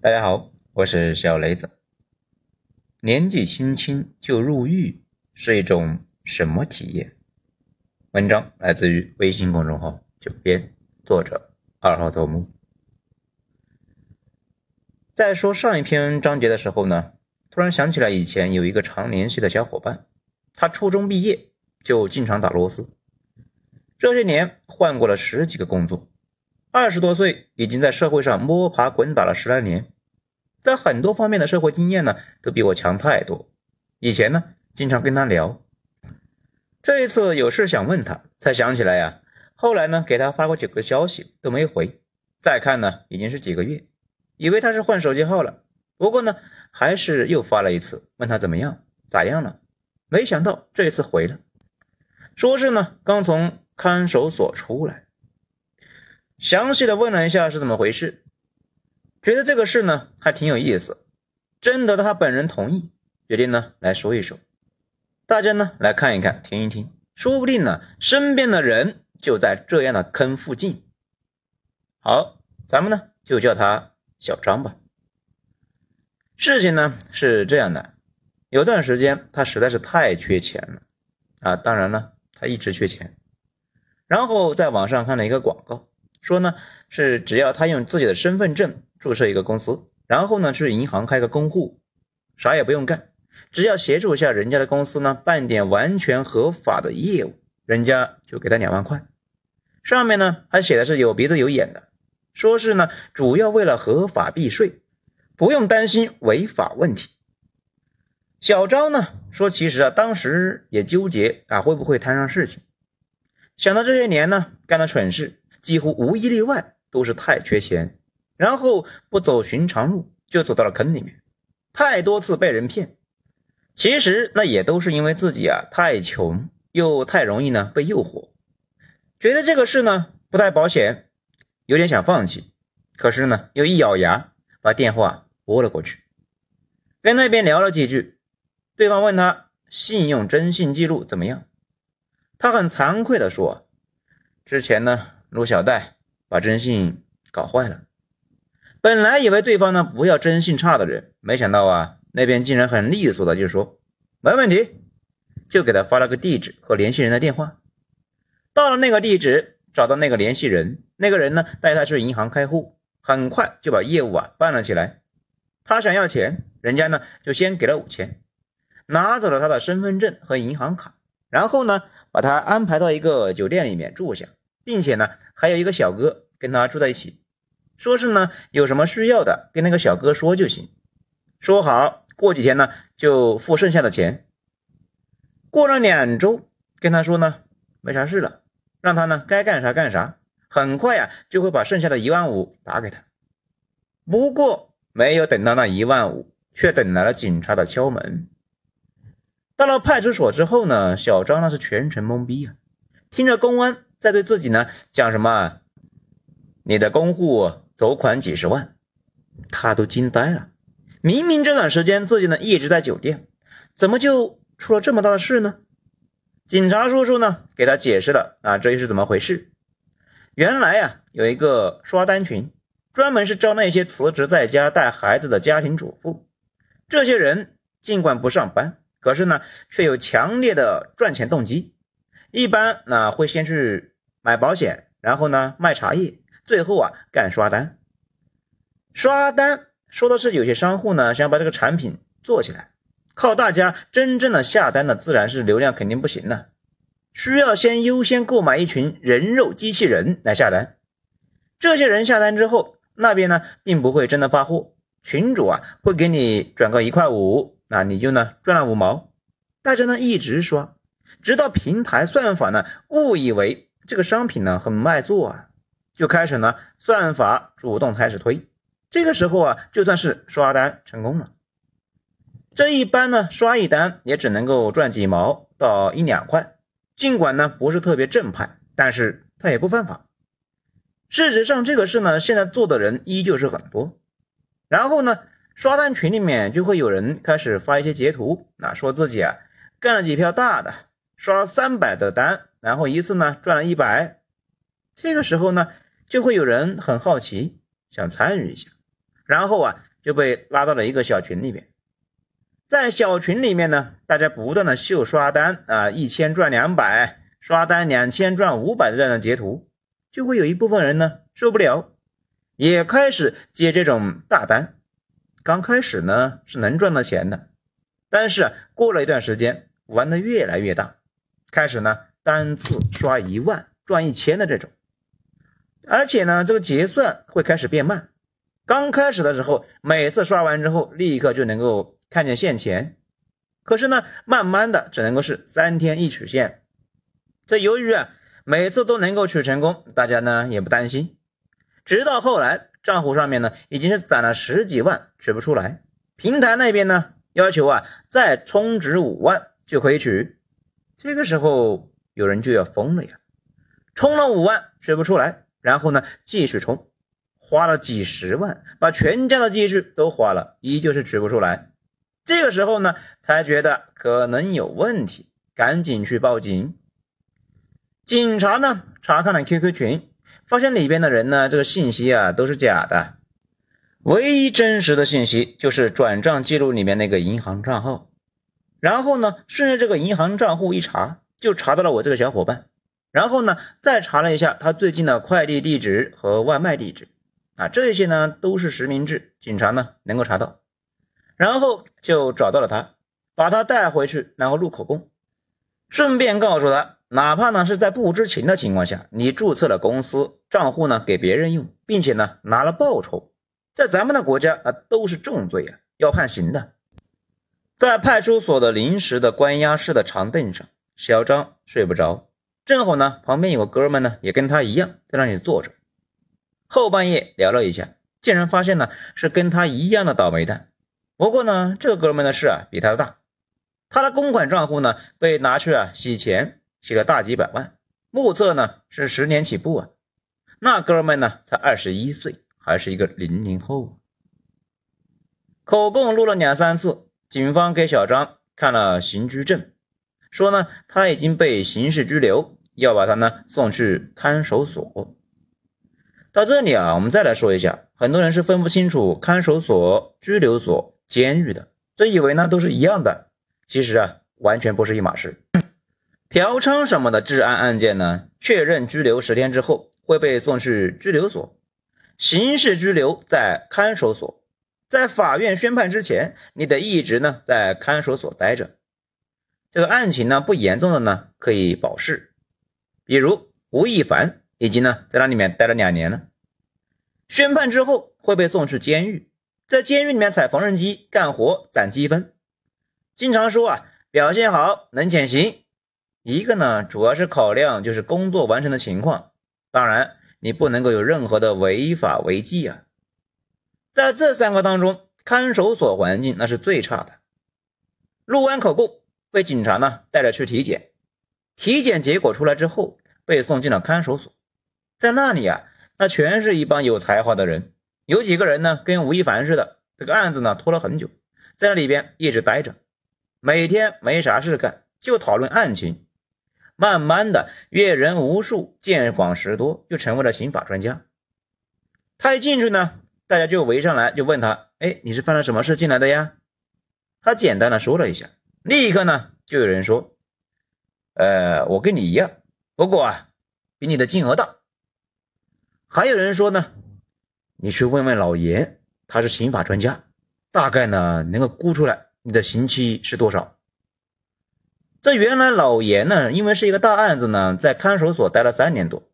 大家好，我是小雷子。年纪轻轻就入狱是一种什么体验？文章来自于微信公众号“九编”，作者二号头目。在说上一篇章节的时候呢，突然想起来以前有一个常联系的小伙伴，他初中毕业就经常打螺丝，这些年换过了十几个工作。二十多岁，已经在社会上摸爬滚打了十来年，在很多方面的社会经验呢，都比我强太多。以前呢，经常跟他聊，这一次有事想问他，才想起来呀。后来呢，给他发过几个消息都没回，再看呢，已经是几个月，以为他是换手机号了。不过呢，还是又发了一次，问他怎么样，咋样了？没想到这一次回了，说是呢，刚从看守所出来。详细的问了一下是怎么回事，觉得这个事呢还挺有意思，征得他本人同意，决定呢来说一说，大家呢来看一看，听一听，说不定呢身边的人就在这样的坑附近。好，咱们呢就叫他小张吧。事情呢是这样的，有段时间他实在是太缺钱了啊，当然了，他一直缺钱，然后在网上看了一个广告。说呢，是只要他用自己的身份证注册一个公司，然后呢去银行开个公户，啥也不用干，只要协助一下人家的公司呢办点完全合法的业务，人家就给他两万块。上面呢还写的是有鼻子有眼的，说是呢主要为了合法避税，不用担心违法问题。小张呢说，其实啊当时也纠结啊会不会摊上事情，想到这些年呢干的蠢事。几乎无一例外都是太缺钱，然后不走寻常路就走到了坑里面，太多次被人骗。其实那也都是因为自己啊太穷，又太容易呢被诱惑，觉得这个事呢不太保险，有点想放弃。可是呢又一咬牙把电话拨了过去，跟那边聊了几句，对方问他信用征信记录怎么样，他很惭愧的说，之前呢。陆小戴把征信搞坏了，本来以为对方呢不要征信差的人，没想到啊那边竟然很利索的就说没问题，就给他发了个地址和联系人的电话。到了那个地址，找到那个联系人，那个人呢带他去银行开户，很快就把业务啊办了起来。他想要钱，人家呢就先给了五千，拿走了他的身份证和银行卡，然后呢把他安排到一个酒店里面住下。并且呢，还有一个小哥跟他住在一起，说是呢有什么需要的跟那个小哥说就行，说好过几天呢就付剩下的钱。过了两周，跟他说呢没啥事了，让他呢该干啥干啥，很快呀就会把剩下的一万五打给他。不过没有等到那一万五，却等来了警察的敲门。到了派出所之后呢，小张那是全程懵逼啊，听着公安。在对自己呢讲什么？你的公户走款几十万，他都惊呆了。明明这段时间自己呢一直在酒店，怎么就出了这么大的事呢？警察叔叔呢给他解释了啊，这又是怎么回事？原来啊有一个刷单群，专门是招那些辞职在家带孩子的家庭主妇。这些人尽管不上班，可是呢却有强烈的赚钱动机。一般呢会先去买保险，然后呢卖茶叶，最后啊干刷单。刷单说的是有些商户呢想把这个产品做起来，靠大家真正的下单呢自然是流量肯定不行了，需要先优先购买一群人肉机器人来下单。这些人下单之后，那边呢并不会真的发货，群主啊会给你转个一块五，那你就呢赚了五毛，大家呢一直刷。直到平台算法呢误以为这个商品呢很卖座啊，就开始呢算法主动开始推，这个时候啊就算是刷单成功了。这一般呢刷一单也只能够赚几毛到一两块，尽管呢不是特别正派，但是他也不犯法。事实上这个事呢现在做的人依旧是很多，然后呢刷单群里面就会有人开始发一些截图，那说自己啊干了几票大的。刷了三百的单，然后一次呢赚了一百，这个时候呢就会有人很好奇，想参与一下。然后啊就被拉到了一个小群里面。在小群里面呢，大家不断的秀刷单啊，一千赚两百，刷单两千赚五百的这样的截图，就会有一部分人呢受不了，也开始接这种大单。刚开始呢是能赚到钱的，但是过了一段时间，玩的越来越大，开始呢单次刷一万赚一千的这种，而且呢这个结算会开始变慢。刚开始的时候，每次刷完之后立刻就能够。看见现钱，可是呢，慢慢的只能够是三天一取现。这由于啊，每次都能够取成功，大家呢也不担心。直到后来，账户上面呢已经是攒了十几万，取不出来。平台那边呢要求啊，再充值五万就可以取。这个时候有人就要疯了呀，充了五万取不出来，然后呢继续充，花了几十万，把全家的积蓄都花了，依旧是取不出来。这个时候呢，才觉得可能有问题，赶紧去报警。警察呢查看了 QQ 群，发现里边的人呢，这个信息啊都是假的，唯一真实的信息就是转账记录里面那个银行账号。然后呢，顺着这个银行账户一查，就查到了我这个小伙伴。然后呢，再查了一下他最近的快递地址和外卖地址，啊，这些呢都是实名制，警察呢能够查到。然后就找到了他，把他带回去，然后录口供，顺便告诉他，哪怕呢是在不知情的情况下，你注册了公司账户呢给别人用，并且呢拿了报酬，在咱们的国家啊都是重罪啊，要判刑的。在派出所的临时的关押室的长凳上，小张睡不着，正好呢旁边有个哥们呢也跟他一样在那里坐着，后半夜聊了一下，竟然发现呢是跟他一样的倒霉蛋。不过呢，这哥们的事啊比他大，他的公款账户呢被拿去啊洗钱，洗了大几百万，目测呢是十年起步啊。那哥们呢才二十一岁，还是一个零零后。口供录了两三次，警方给小张看了刑拘证，说呢他已经被刑事拘留，要把他呢送去看守所。到这里啊，我们再来说一下，很多人是分不清楚看守所、拘留所。监狱的，这以为呢都是一样的，其实啊完全不是一码事。嫖娼什么的治安案件呢，确认拘留十天之后会被送去拘留所，刑事拘留在看守所，在法院宣判之前，你得一直呢在看守所待着。这个案情呢不严重的呢可以保释，比如吴亦凡已经呢在那里面待了两年了，宣判之后会被送去监狱。在监狱里面踩缝纫机干活攒积分，经常说啊表现好能减刑。一个呢主要是考量就是工作完成的情况，当然你不能够有任何的违法违纪啊。在这三个当中，看守所环境那是最差的。录完口供，被警察呢带着去体检，体检结果出来之后，被送进了看守所。在那里啊，那全是一帮有才华的人。有几个人呢，跟吴亦凡似的，这个案子呢拖了很久，在那里边一直待着，每天没啥事干，就讨论案情。慢慢的，阅人无数，见广识多，就成为了刑法专家。他一进去呢，大家就围上来，就问他：“哎，你是犯了什么事进来的呀？”他简单的说了一下，立刻呢就有人说：“呃，我跟你一样，不过啊，比你的金额大。”还有人说呢。你去问问老严，他是刑法专家，大概呢能够估出来你的刑期是多少。这原来老严呢，因为是一个大案子呢，在看守所待了三年多，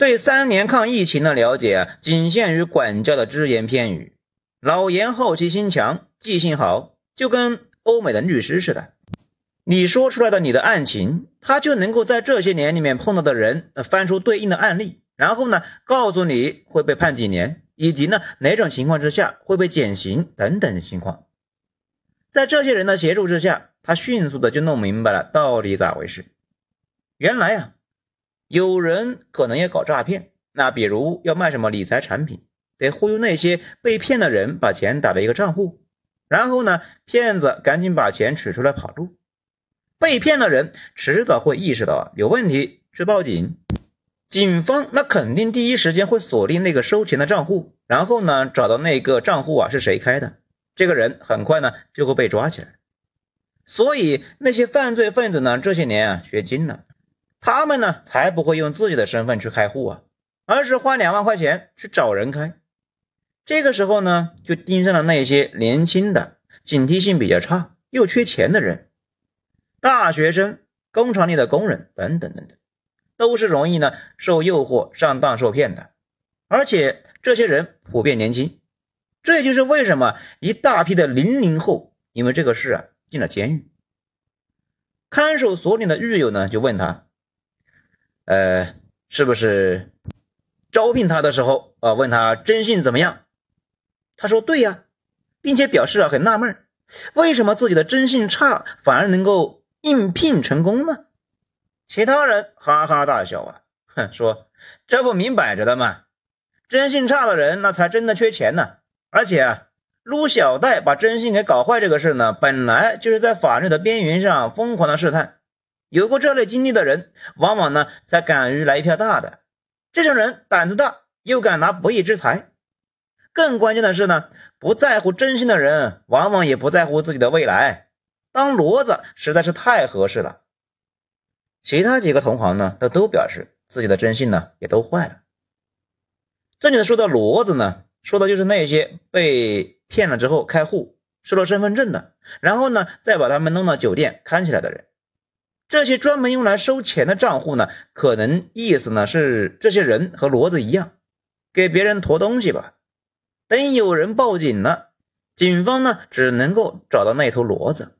对三年抗疫情的了解，仅限于管教的只言片语。老严好奇心强，记性好，就跟欧美的律师似的。你说出来的你的案情，他就能够在这些年里面碰到的人翻出对应的案例，然后呢告诉你会被判几年。以及呢，哪种情况之下会被减刑等等的情况，在这些人的协助之下，他迅速的就弄明白了到底咋回事。原来啊，有人可能也搞诈骗，那比如要卖什么理财产品，得忽悠那些被骗的人把钱打到一个账户，然后呢，骗子赶紧把钱取出来跑路。被骗的人迟早会意识到有问题，去报警。警方那肯定第一时间会锁定那个收钱的账户，然后呢找到那个账户啊是谁开的，这个人很快呢就会被抓起来。所以那些犯罪分子呢这些年啊学精了，他们呢才不会用自己的身份去开户啊，而是花两万块钱去找人开。这个时候呢就盯上了那些年轻的、警惕性比较差又缺钱的人，大学生。工厂里的工人等等等等，都是容易呢受诱惑上当受骗的，而且这些人普遍年轻，这也就是为什么一大批的零零后因为这个事啊进了监狱。看守所里的狱友呢就问他，呃，是不是招聘他的时候啊问他征信怎么样？他说对呀，并且表示啊很纳闷，为什么自己的征信差反而能够。应聘成功呢？其他人哈哈大笑啊，哼，说这不明摆着的吗？征信差的人那才真的缺钱呢。而且啊，撸小贷把征信给搞坏这个事呢，本来就是在法律的边缘上疯狂的试探。有过这类经历的人，往往呢才敢于来一票大的。这种人胆子大，又敢拿不义之财。更关键的是呢，不在乎征信的人，往往也不在乎自己的未来。当骡子实在是太合适了，其他几个同行呢，他都表示自己的征信呢也都坏了。这里说的骡子呢，说的就是那些被骗了之后开户收了身份证的，然后呢再把他们弄到酒店看起来的人。这些专门用来收钱的账户呢，可能意思呢是这些人和骡子一样，给别人驮东西吧。等有人报警了，警方呢只能够找到那头骡子。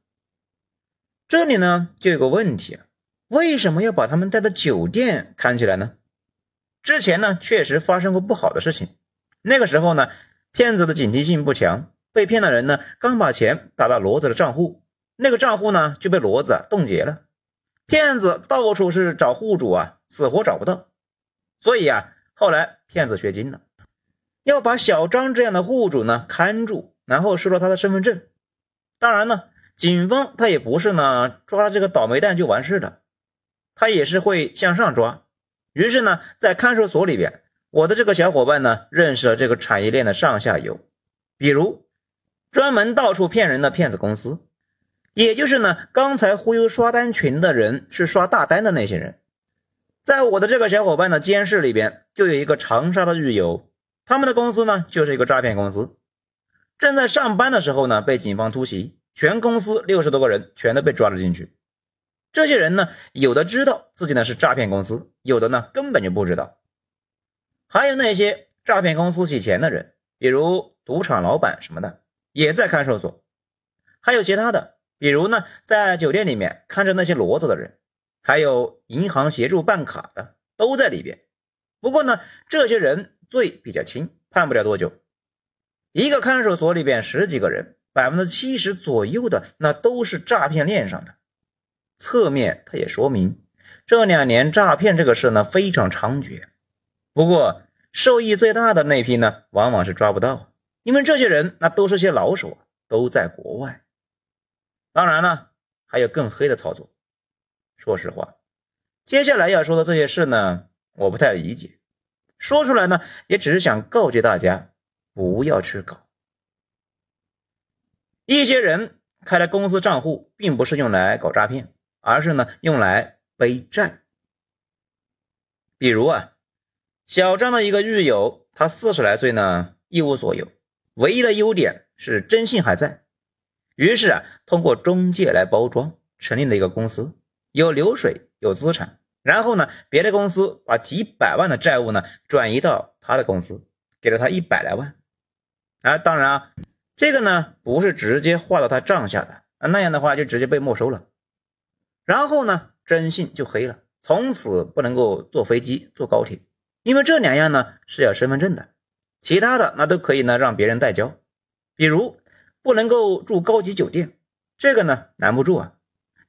这里呢就有个问题，为什么要把他们带到酒店看起来呢？之前呢确实发生过不好的事情，那个时候呢骗子的警惕性不强，被骗的人呢刚把钱打到骡子的账户，那个账户呢就被骡子冻结了，骗子到处是找户主啊，死活找不到，所以啊后来骗子学精了，要把小张这样的户主呢看住，然后收了他的身份证，当然呢。警方他也不是呢抓了这个倒霉蛋就完事的，他也是会向上抓。于是呢，在看守所里边，我的这个小伙伴呢认识了这个产业链的上下游，比如专门到处骗人的骗子公司，也就是呢刚才忽悠刷单群的人去刷大单的那些人。在我的这个小伙伴的监视里边，就有一个长沙的狱友，他们的公司呢就是一个诈骗公司，正在上班的时候呢被警方突袭。全公司六十多个人全都被抓了进去。这些人呢，有的知道自己呢是诈骗公司，有的呢根本就不知道。还有那些诈骗公司洗钱的人，比如赌场老板什么的，也在看守所。还有其他的，比如呢，在酒店里面看着那些骡子的人，还有银行协助办卡的，都在里边。不过呢，这些人罪比较轻，判不了多久。一个看守所里边十几个人。百分之七十左右的那都是诈骗链上的，侧面它也说明这两年诈骗这个事呢非常猖獗。不过受益最大的那批呢，往往是抓不到，因为这些人那都是些老手，都在国外。当然了，还有更黑的操作。说实话，接下来要说的这些事呢，我不太理解，说出来呢也只是想告诫大家不要去搞。一些人开了公司账户，并不是用来搞诈骗，而是呢用来背债。比如啊，小张的一个狱友，他四十来岁呢，一无所有，唯一的优点是征信还在。于是啊，通过中介来包装，成立了一个公司，有流水，有资产。然后呢，别的公司把几百万的债务呢转移到他的公司，给了他一百来万。啊，当然啊。这个呢，不是直接划到他账下的啊，那样的话就直接被没收了。然后呢，征信就黑了，从此不能够坐飞机、坐高铁，因为这两样呢是要身份证的，其他的那都可以呢让别人代交。比如不能够住高级酒店，这个呢难不住啊，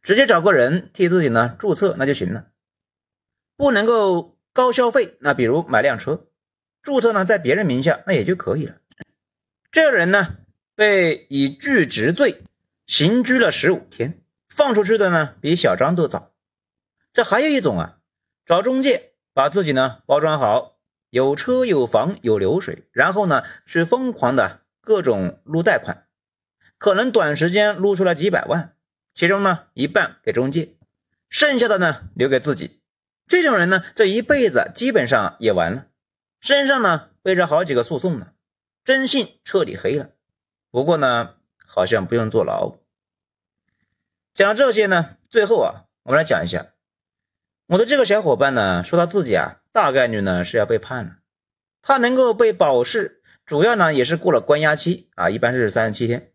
直接找个人替自己呢注册那就行了。不能够高消费，那比如买辆车，注册呢在别人名下那也就可以了。这个人呢。被以拒执罪刑拘了十五天，放出去的呢比小张都早。这还有一种啊，找中介把自己呢包装好，有车有房有流水，然后呢去疯狂的各种撸贷款，可能短时间撸出来几百万，其中呢一半给中介，剩下的呢留给自己。这种人呢这一辈子基本上也完了，身上呢背着好几个诉讼呢，征信彻底黑了。不过呢好像不用坐牢。讲这些呢，最后啊，我们来讲一下我的这个小伙伴呢，说他自己啊，大概率呢是要被判了。他能够被保释，主要呢也是过了关押期啊，一般是三十七天。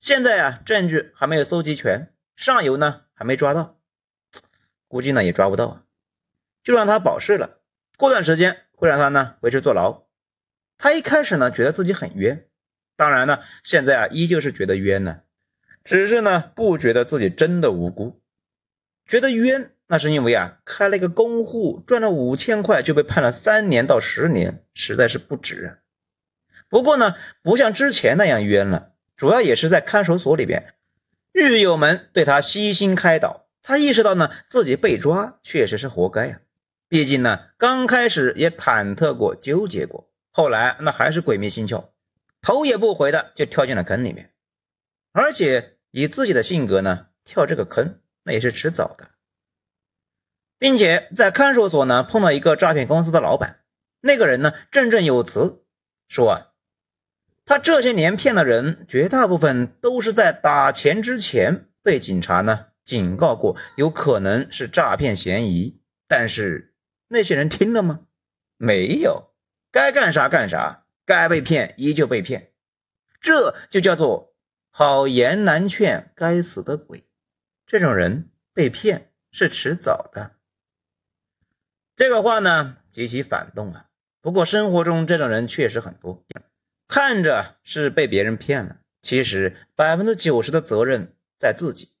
现在啊，证据还没有搜集全，上游呢还没抓到，估计呢也抓不到啊，就让他保释了。过段时间会让他呢回去坐牢。他一开始呢觉得自己很冤，当然呢现在啊依旧是觉得冤呢。只是呢，不觉得自己真的无辜，觉得冤，那是因为啊，开了一个公户赚了五千块就被判了三年到十年，实在是不值。不过呢，不像之前那样冤了，主要也是在看守所里边，狱友们对他悉心开导，他意识到呢，自己被抓确实是活该啊。毕竟呢，刚开始也忐忑过、纠结过，后来那还是鬼迷心窍，头也不回的就跳进了坑里面，而且。以自己的性格呢，跳这个坑那也是迟早的，并且在看守所呢碰到一个诈骗公司的老板，那个人呢振振有词说啊，他这些年骗的人绝大部分都是在打钱之前被警察呢警告过有可能是诈骗嫌疑，但是那些人听了吗？没有，该干啥干啥，该被骗依旧被骗，这就叫做。好言难劝，该死的鬼！这种人被骗是迟早的。这个话呢极其反动啊。不过生活中这种人确实很多，看着是被别人骗了，其实百分之九十的责任在自己。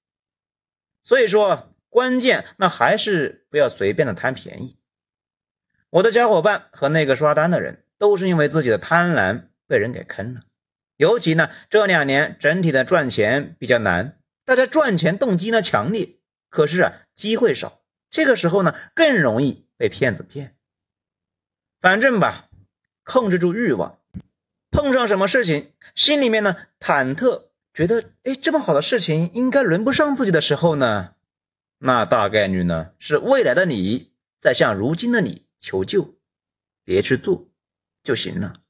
所以说，关键那还是不要随便的贪便宜。我的小伙伴和那个刷单的人都是因为自己的贪婪被人给坑了。尤其呢，这两年整体的赚钱比较难，大家赚钱动机呢强烈，可是啊机会少，这个时候呢更容易被骗子骗。反正吧，控制住欲望，碰上什么事情，心里面呢忐忑，觉得哎这么好的事情应该轮不上自己的时候呢，那大概率呢是未来的你在向如今的你求救，别去做就行了。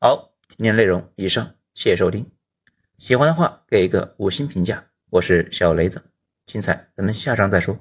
好。今天内容以上，谢谢收听。喜欢的话给一个五星评价。我是小雷子，精彩咱们下章再说。